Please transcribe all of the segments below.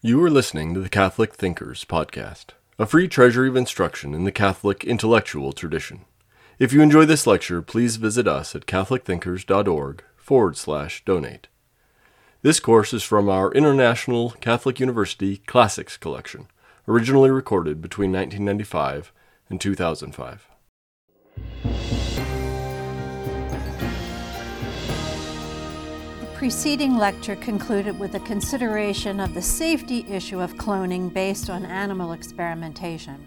You are listening to the Catholic Thinkers Podcast, a free treasury of instruction in the Catholic intellectual tradition. If you enjoy this lecture, please visit us at catholicthinkers.org forward slash donate. This course is from our International Catholic University Classics Collection, originally recorded between 1995 and 2005. Preceding lecture concluded with a consideration of the safety issue of cloning based on animal experimentation.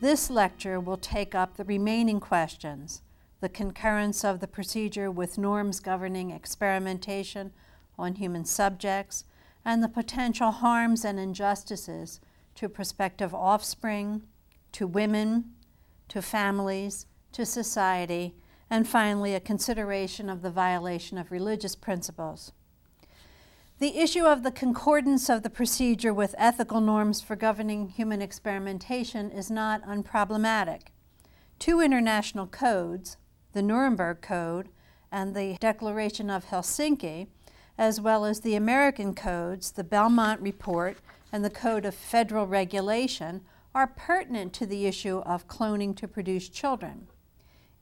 This lecture will take up the remaining questions the concurrence of the procedure with norms governing experimentation on human subjects, and the potential harms and injustices to prospective offspring, to women, to families, to society, and finally, a consideration of the violation of religious principles. The issue of the concordance of the procedure with ethical norms for governing human experimentation is not unproblematic. Two international codes, the Nuremberg Code and the Declaration of Helsinki, as well as the American codes, the Belmont Report and the Code of Federal Regulation, are pertinent to the issue of cloning to produce children.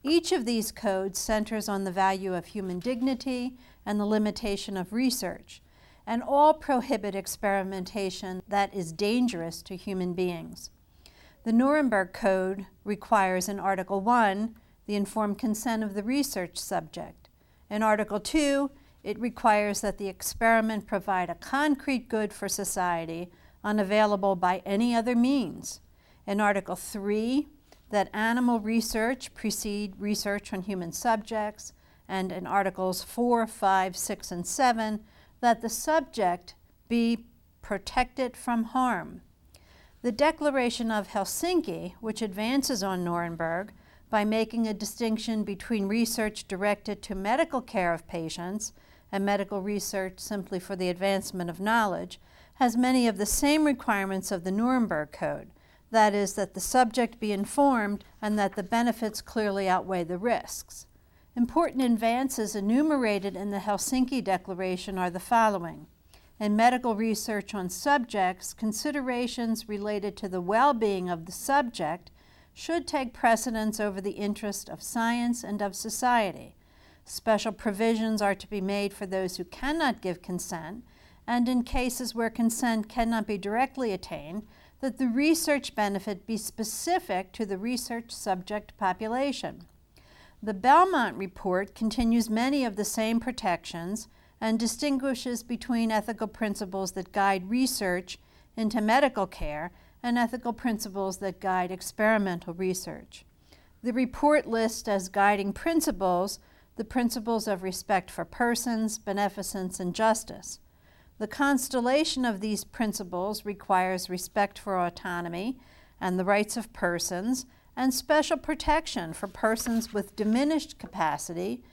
Each of these codes centers on the value of human dignity and the limitation of research, and all prohibit experimentation that is dangerous to human beings. The Nuremberg Code requires in Article 1 the informed consent of the research subject. In Article 2, it requires that the experiment provide a concrete good for society unavailable by any other means. In Article 3, that animal research precede research on human subjects, and in Articles 4, 5, 6, and 7, that the subject be protected from harm. The Declaration of Helsinki, which advances on Nuremberg by making a distinction between research directed to medical care of patients and medical research simply for the advancement of knowledge, has many of the same requirements of the Nuremberg Code that is, that the subject be informed and that the benefits clearly outweigh the risks. Important advances enumerated in the Helsinki Declaration are the following. In medical research on subjects, considerations related to the well being of the subject should take precedence over the interest of science and of society. Special provisions are to be made for those who cannot give consent, and in cases where consent cannot be directly attained, that the research benefit be specific to the research subject population. The Belmont report continues many of the same protections and distinguishes between ethical principles that guide research into medical care and ethical principles that guide experimental research. The report lists as guiding principles the principles of respect for persons, beneficence, and justice. The constellation of these principles requires respect for autonomy and the rights of persons and special protection for persons with diminished capacity,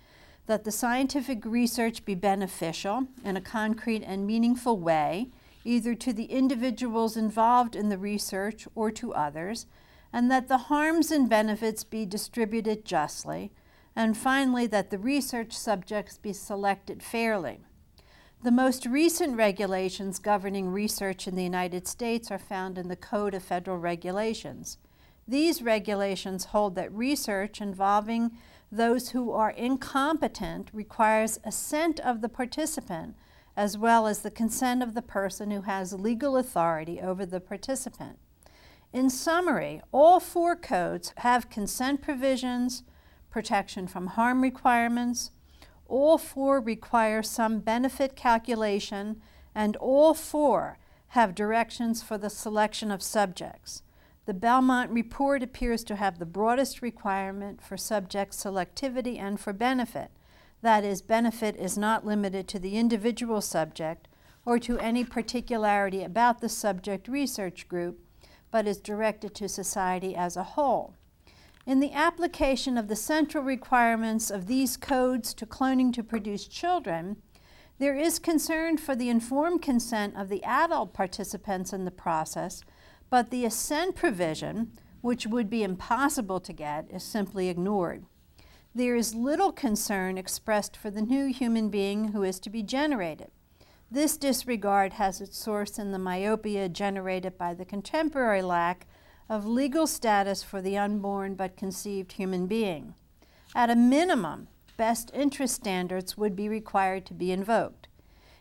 that the scientific research be beneficial in a concrete and meaningful way, either to the individuals involved in the research or to others, and that the harms and benefits be distributed justly, and finally, that the research subjects be selected fairly. The most recent regulations governing research in the United States are found in the Code of Federal Regulations. These regulations hold that research involving those who are incompetent requires assent of the participant as well as the consent of the person who has legal authority over the participant. In summary, all four codes have consent provisions, protection from harm requirements, all four require some benefit calculation, and all four have directions for the selection of subjects. The Belmont report appears to have the broadest requirement for subject selectivity and for benefit. That is, benefit is not limited to the individual subject or to any particularity about the subject research group, but is directed to society as a whole. In the application of the central requirements of these codes to cloning to produce children, there is concern for the informed consent of the adult participants in the process, but the assent provision, which would be impossible to get, is simply ignored. There is little concern expressed for the new human being who is to be generated. This disregard has its source in the myopia generated by the contemporary lack of legal status for the unborn but conceived human being. At a minimum, best interest standards would be required to be invoked.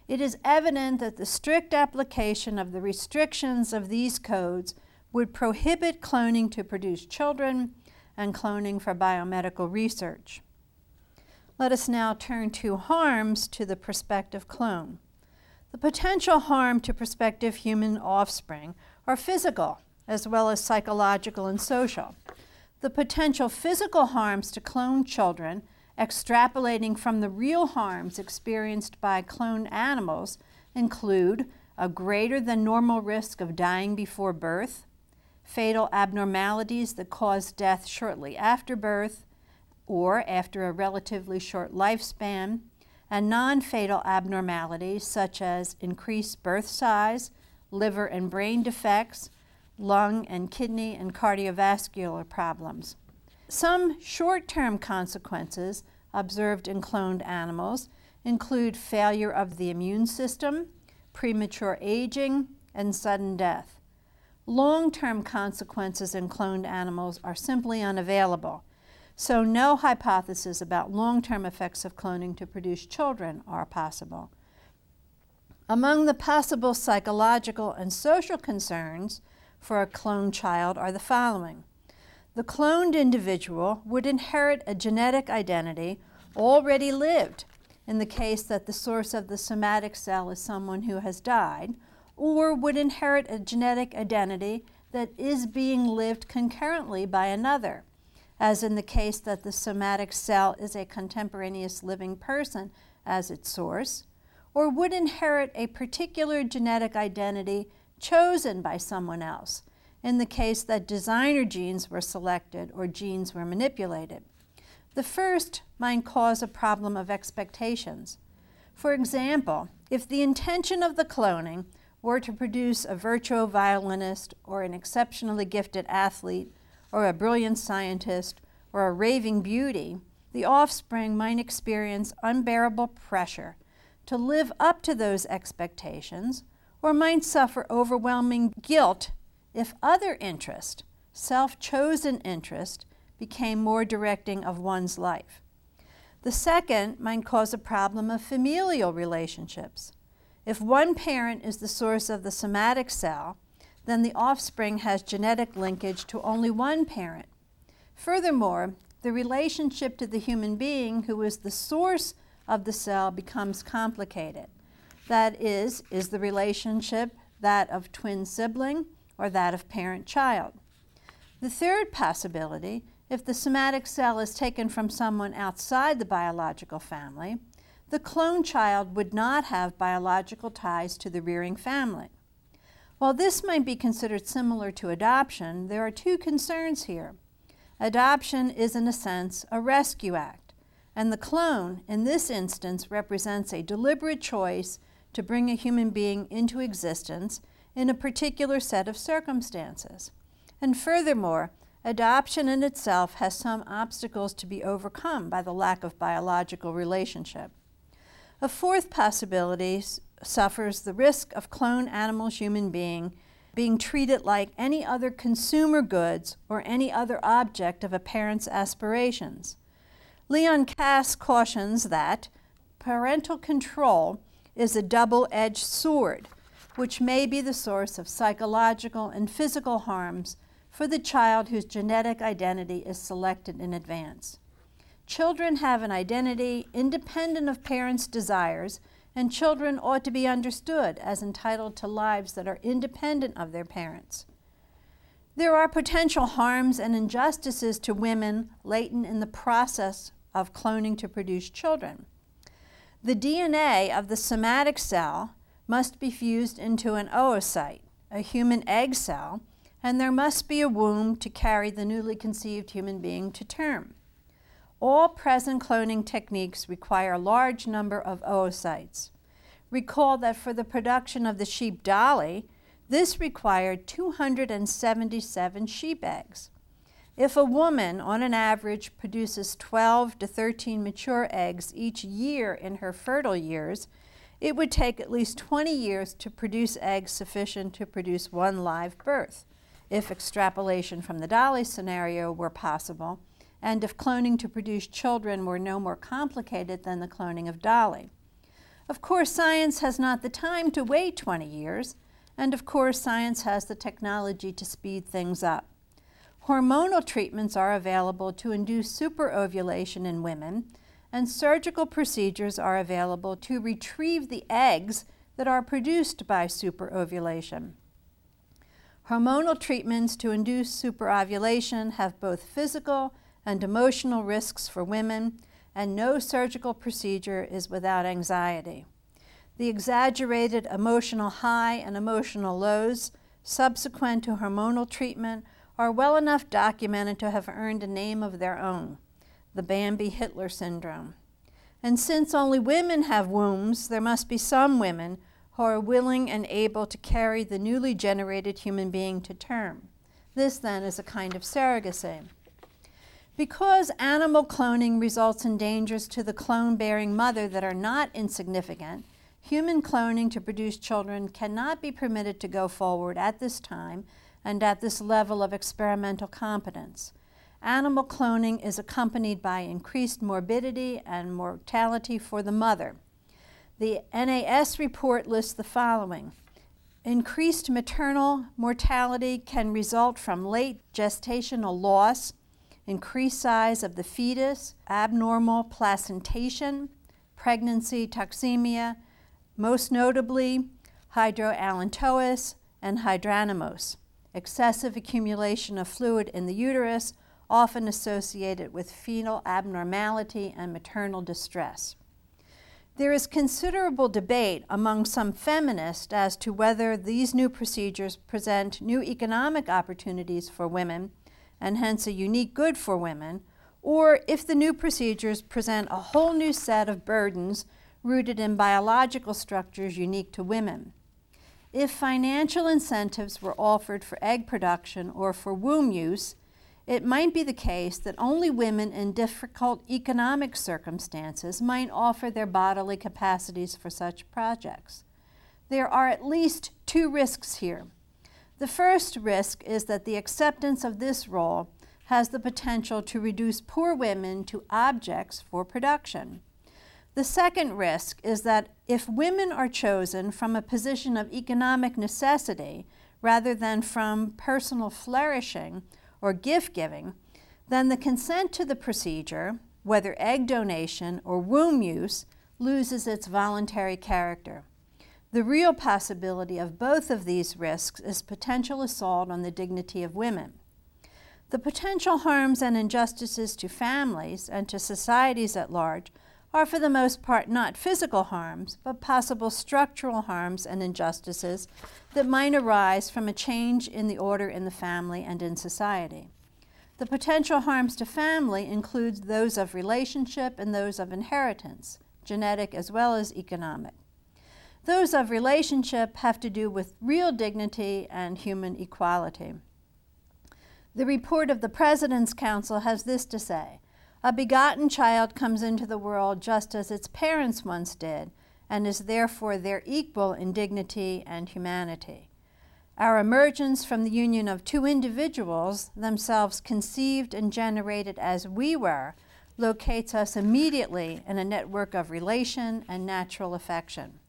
It is evident that the strict application of the restrictions of these codes would prohibit cloning to produce children and cloning for biomedical research. Let us now turn to harms to the prospective clone. The potential harm to prospective human offspring are physical as well as psychological and social. The potential physical harms to cloned children, extrapolating from the real harms experienced by cloned animals, include a greater than normal risk of dying before birth, fatal abnormalities that cause death shortly after birth or after a relatively short lifespan, and non fatal abnormalities such as increased birth size, liver and brain defects, lung and kidney and cardiovascular problems. Some short term consequences observed in cloned animals include failure of the immune system, premature aging, and sudden death. Long term consequences in cloned animals are simply unavailable, so no hypothesis about long term effects of cloning to produce children are possible. Among the possible psychological and social concerns for a cloned child are the following. The cloned individual would inherit a genetic identity already lived in the case that the source of the somatic cell is someone who has died, or would inherit a genetic identity that is being lived concurrently by another, as in the case that the somatic cell is a contemporaneous living person as its source, or would inherit a particular genetic identity chosen by someone else, in the case that designer genes were selected or genes were manipulated. The first might cause a problem of expectations. For example, if the intention of the cloning were to produce a virtuo violinist or an exceptionally gifted athlete or a brilliant scientist or a raving beauty, the offspring might experience unbearable pressure to live up to those expectations or might suffer overwhelming guilt if other interest, self chosen interest, became more directing of one's life. The second might cause a problem of familial relationships. If one parent is the source of the somatic cell, then the offspring has genetic linkage to only one parent. Furthermore, the relationship to the human being who is the source of the cell becomes complicated. That is, is the relationship that of twin sibling or that of parent child? The third possibility, if the somatic cell is taken from someone outside the biological family, the clone child would not have biological ties to the rearing family. While this might be considered similar to adoption, there are two concerns here. Adoption is, in a sense, a rescue act, and the clone, in this instance, represents a deliberate choice to bring a human being into existence in a particular set of circumstances. And furthermore, adoption in itself has some obstacles to be overcome by the lack of biological relationship. A fourth possibility suffers the risk of clone animals human being being treated like any other consumer goods or any other object of a parent's aspirations. Leon Kass cautions that parental control is a double edged sword, which may be the source of psychological and physical harms for the child whose genetic identity is selected in advance. Children have an identity independent of parents' desires, and children ought to be understood as entitled to lives that are independent of their parents. There are potential harms and injustices to women latent in the process of cloning to produce children. The DNA of the somatic cell must be fused into an oocyte, a human egg cell, and there must be a womb to carry the newly conceived human being to term. All present cloning techniques require a large number of oocytes. Recall that for the production of the sheep dolly, this required 277 sheep eggs. If a woman, on an average, produces 12 to 13 mature eggs each year in her fertile years, it would take at least 20 years to produce eggs sufficient to produce one live birth, if extrapolation from the Dolly scenario were possible, and if cloning to produce children were no more complicated than the cloning of Dolly. Of course, science has not the time to wait 20 years, and of course, science has the technology to speed things up. Hormonal treatments are available to induce superovulation in women, and surgical procedures are available to retrieve the eggs that are produced by superovulation. Hormonal treatments to induce superovulation have both physical and emotional risks for women, and no surgical procedure is without anxiety. The exaggerated emotional high and emotional lows subsequent to hormonal treatment are well enough documented to have earned a name of their own the Bambi Hitler syndrome. And since only women have wombs, there must be some women who are willing and able to carry the newly generated human being to term. This, then, is a kind of surrogacy. Because animal cloning results in dangers to the clone bearing mother that are not insignificant, human cloning to produce children cannot be permitted to go forward at this time and at this level of experimental competence. Animal cloning is accompanied by increased morbidity and mortality for the mother. The NAS report lists the following. Increased maternal mortality can result from late gestational loss, increased size of the fetus, abnormal placentation, pregnancy toxemia, most notably hydroallantois and hydramnios, excessive accumulation of fluid in the uterus, often associated with fetal abnormality and maternal distress. There is considerable debate among some feminists as to whether these new procedures present new economic opportunities for women and hence a unique good for women, or if the new procedures present a whole new set of burdens rooted in biological structures unique to women. If financial incentives were offered for egg production or for womb use, it might be the case that only women in difficult economic circumstances might offer their bodily capacities for such projects. There are at least two risks here. The first risk is that the acceptance of this role has the potential to reduce poor women to objects for production. The second risk is that if women are chosen from a position of economic necessity rather than from personal flourishing or gift giving, then the consent to the procedure, whether egg donation or womb use, loses its voluntary character. The real possibility of both of these risks is potential assault on the dignity of women. The potential harms and injustices to families and to societies at large are for the most part not physical harms, but possible structural harms and injustices that might arise from a change in the order in the family and in society. The potential harms to family include those of relationship and those of inheritance, genetic as well as economic. Those of relationship have to do with real dignity and human equality. The report of the President's Council has this to say a begotten child comes into the world just as its parents once did, and is therefore their equal in dignity and humanity. Our emergence from the union of two individuals, themselves conceived and generated as we were, locates us immediately in a network of relation and natural affection.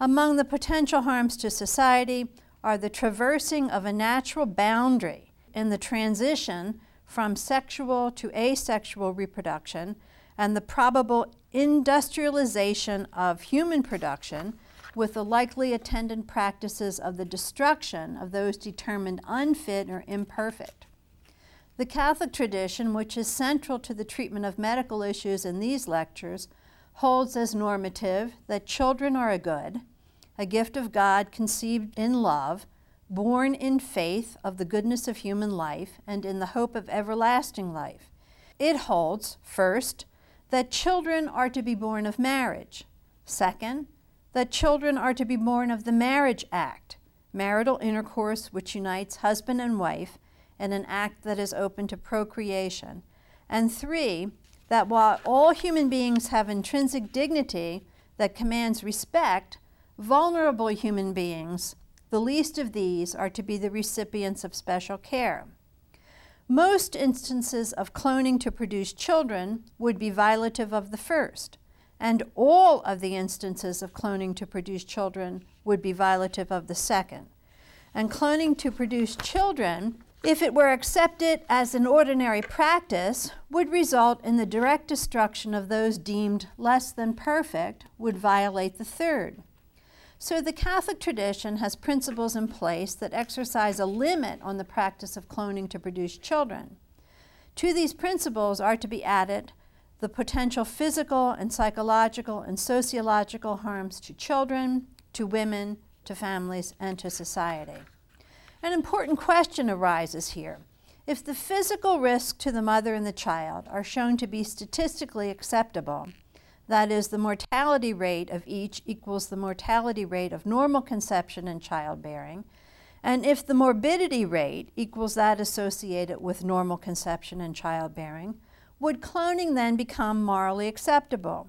Among the potential harms to society are the traversing of a natural boundary in the transition from sexual to asexual reproduction and the probable industrialization of human production with the likely attendant practices of the destruction of those determined unfit or imperfect. The Catholic tradition, which is central to the treatment of medical issues in these lectures, holds as normative that children are a good, a gift of God conceived in love, born in faith of the goodness of human life and in the hope of everlasting life. It holds, first, that children are to be born of marriage. Second, that children are to be born of the Marriage Act, marital intercourse which unites husband and wife in an act that is open to procreation. And three, that while all human beings have intrinsic dignity, that commands respect, vulnerable human beings, the least of these, are to be the recipients of special care. Most instances of cloning to produce children would be violative of the first, and all of the instances of cloning to produce children would be violative of the second. And cloning to produce children, if it were accepted as an ordinary practice, would result in the direct destruction of those deemed less than perfect, would violate the third. So the Catholic tradition has principles in place that exercise a limit on the practice of cloning to produce children. To these principles are to be added the potential physical and psychological and sociological harms to children, to women, to families, and to society. An important question arises here. If the physical risk to the mother and the child are shown to be statistically acceptable, that is, the mortality rate of each equals the mortality rate of normal conception and childbearing, and if the morbidity rate equals that associated with normal conception and childbearing, would cloning then become morally acceptable?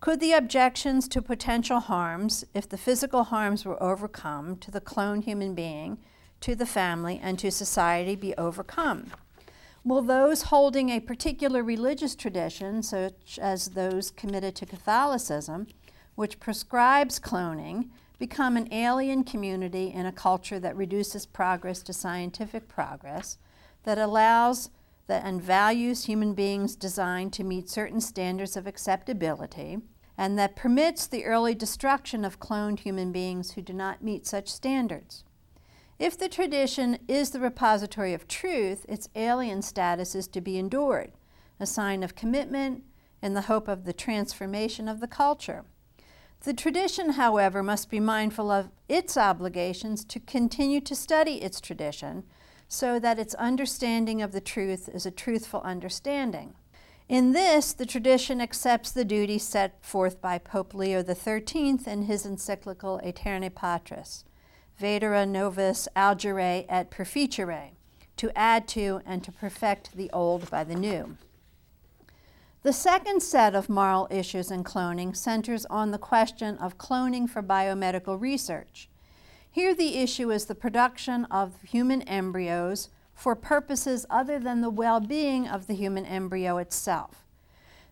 Could the objections to potential harms, if the physical harms were overcome to the cloned human being, to the family, and to society, be overcome? Will those holding a particular religious tradition, such as those committed to Catholicism, which prescribes cloning, become an alien community in a culture that reduces progress to scientific progress, that allows that, and values human beings designed to meet certain standards of acceptability, and that permits the early destruction of cloned human beings who do not meet such standards. If the tradition is the repository of truth, its alien status is to be endured, a sign of commitment and the hope of the transformation of the culture. The tradition, however, must be mindful of its obligations to continue to study its tradition so that its understanding of the truth is a truthful understanding. In this, the tradition accepts the duty set forth by Pope Leo XIII in his encyclical Aeterni Patris, Vetera Novis Augere et Perficere, to add to and to perfect the old by the new. The second set of moral issues in cloning centers on the question of cloning for biomedical research. Here, the issue is the production of human embryos for purposes other than the well being of the human embryo itself.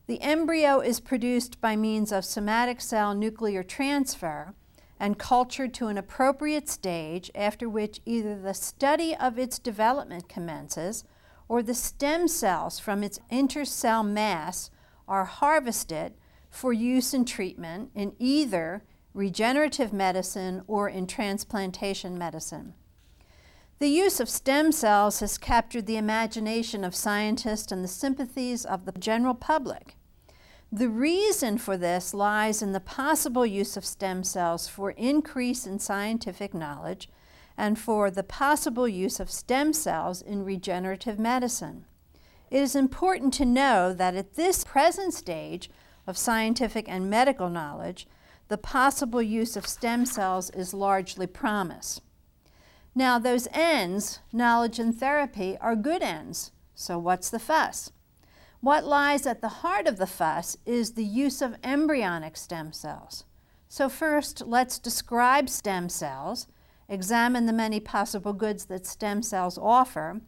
The embryo is produced by means of somatic cell nuclear transfer and cultured to an appropriate stage, after which either the study of its development commences or the stem cells from its inner cell mass are harvested for use in treatment in either regenerative medicine or in transplantation medicine. The use of stem cells has captured the imagination of scientists and the sympathies of the general public. The reason for this lies in the possible use of stem cells for increase in scientific knowledge and for the possible use of stem cells in regenerative medicine. It is important to know that at this present stage of scientific and medical knowledge, the possible use of stem cells is largely promise. Now, those ends, knowledge and therapy, are good ends. So, what's the fuss? What lies at the heart of the fuss is the use of embryonic stem cells. So, first, let's describe stem cells, examine the many possible goods that stem cells offer,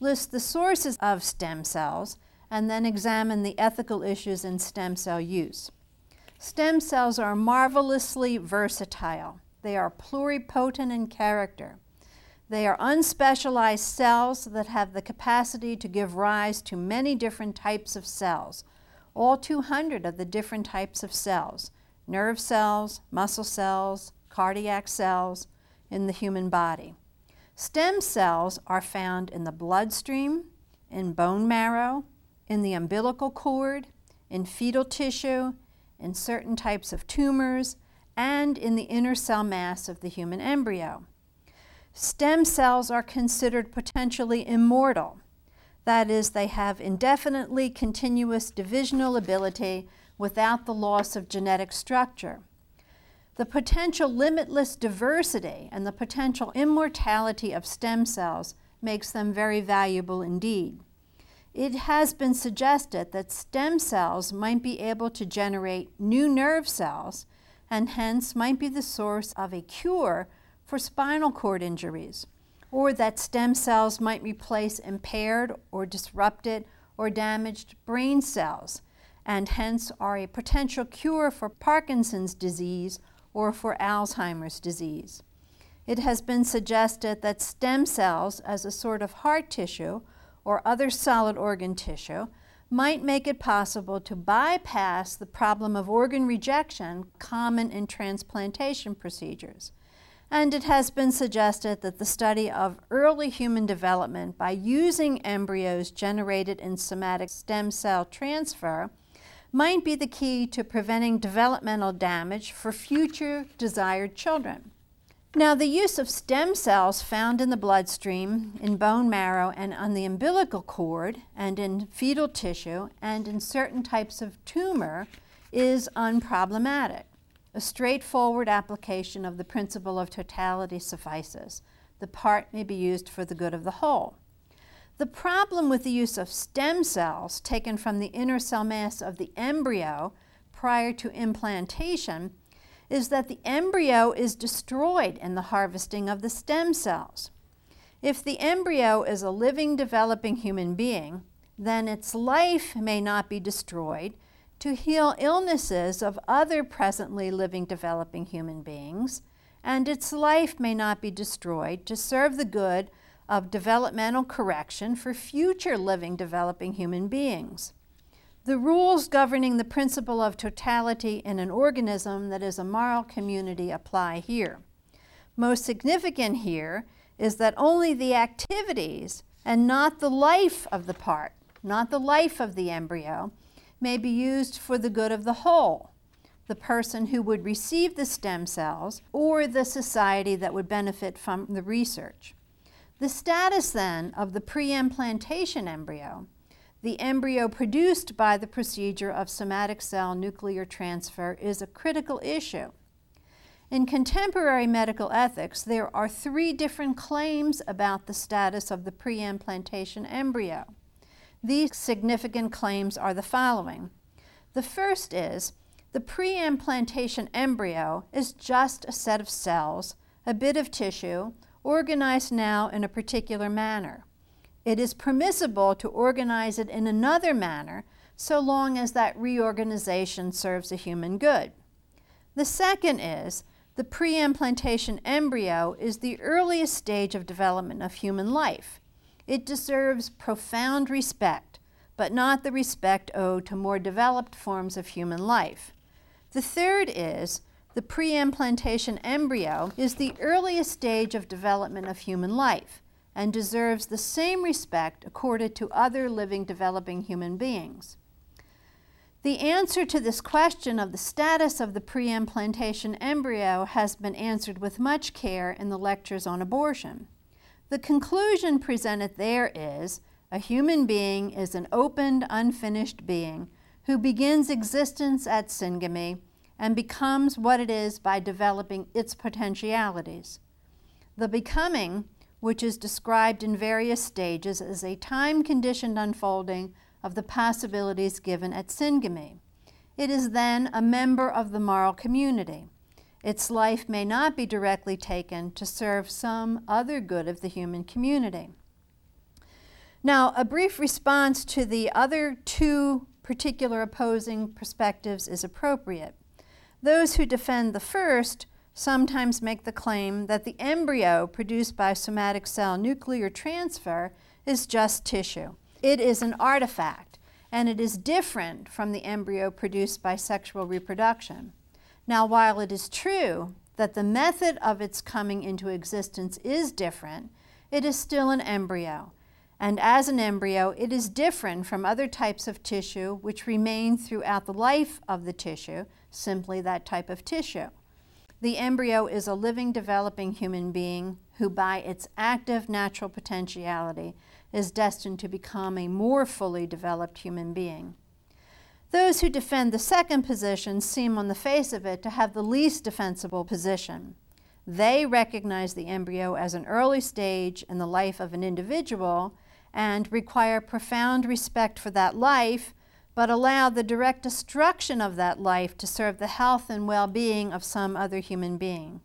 list the sources of stem cells, and then examine the ethical issues in stem cell use. Stem cells are marvelously versatile, they are pluripotent in character. They are unspecialized cells that have the capacity to give rise to many different types of cells, all 200 of the different types of cells nerve cells, muscle cells, cardiac cells in the human body. Stem cells are found in the bloodstream, in bone marrow, in the umbilical cord, in fetal tissue, in certain types of tumors, and in the inner cell mass of the human embryo. Stem cells are considered potentially immortal. That is, they have indefinitely continuous divisional ability without the loss of genetic structure. The potential limitless diversity and the potential immortality of stem cells makes them very valuable indeed. it has been suggested that stem cells might be able to generate new nerve cells and hence might be the source of a cure for spinal cord injuries, or that stem cells might replace impaired or disrupted or damaged brain cells and hence are a potential cure for Parkinson's disease or for Alzheimer's disease. It has been suggested that stem cells, as a sort of heart tissue or other solid organ tissue, might make it possible to bypass the problem of organ rejection common in transplantation procedures. And it has been suggested that the study of early human development by using embryos generated in somatic stem cell transfer might be the key to preventing developmental damage for future desired children. Now, the use of stem cells found in the bloodstream, in bone marrow, and on the umbilical cord, and in fetal tissue, and in certain types of tumor is unproblematic. A straightforward application of the principle of totality suffices. The part may be used for the good of the whole. The problem with the use of stem cells taken from the inner cell mass of the embryo prior to implantation is that the embryo is destroyed in the harvesting of the stem cells. If the embryo is a living, developing human being, then its life may not be destroyed to heal illnesses of other presently living, developing human beings, and its life may not be destroyed to serve the good of developmental correction for future living, developing human beings. The rules governing the principle of totality in an organism that is a moral community apply here. Most significant here is that only the activities and not the life of the part, not the life of the embryo, may be used for the good of the whole, the person who would receive the stem cells or the society that would benefit from the research. The status then of the pre implantation embryo the embryo produced by the procedure of somatic cell nuclear transfer is a critical issue. In contemporary medical ethics, there are three different claims about the status of the preimplantation embryo. These significant claims are the following. The first is the preimplantation embryo is just a set of cells, a bit of tissue, organized now in a particular manner it is permissible to organize it in another manner so long as that reorganization serves a human good. The second is the preimplantation embryo is the earliest stage of development of human life. It deserves profound respect, but not the respect owed to more developed forms of human life. The third is the preimplantation embryo is the earliest stage of development of human life and deserves the same respect accorded to other living, developing human beings. The answer to this question of the status of the preimplantation embryo has been answered with much care in the lectures on abortion. The conclusion presented there is a human being is an opened, unfinished being who begins existence at syngamy and becomes what it is by developing its potentialities. The becoming which is described in various stages is a time conditioned unfolding of the possibilities given at syngamy. It is then a member of the moral community. Its life may not be directly taken to serve some other good of the human community. Now, a brief response to the other two particular opposing perspectives is appropriate. Those who defend the first sometimes make the claim that the embryo produced by somatic cell nuclear transfer is just tissue. It is an artifact, and it is different from the embryo produced by sexual reproduction. Now, while it is true that the method of its coming into existence is different, it is still an embryo. And as an embryo, it is different from other types of tissue which remain throughout the life of the tissue, simply that type of tissue. The embryo is a living, developing human being who, by its active natural potentiality, is destined to become a more fully developed human being. Those who defend the second position seem, on the face of it, to have the least defensible position. They recognize the embryo as an early stage in the life of an individual and require profound respect for that life, but allow the direct destruction of that life to serve the health and well being of some other human being.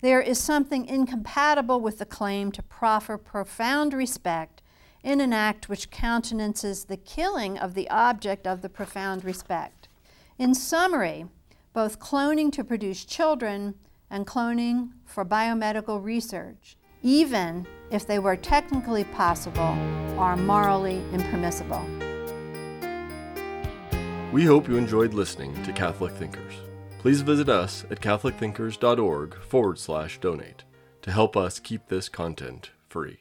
There is something incompatible with the claim to proffer profound respect in an act which countenances the killing of the object of the profound respect. In summary, both cloning to produce children and cloning for biomedical research, even if they were technically possible, are morally impermissible. We hope you enjoyed listening to Catholic Thinkers. Please visit us at catholicthinkers.org forward slash donate to help us keep this content free.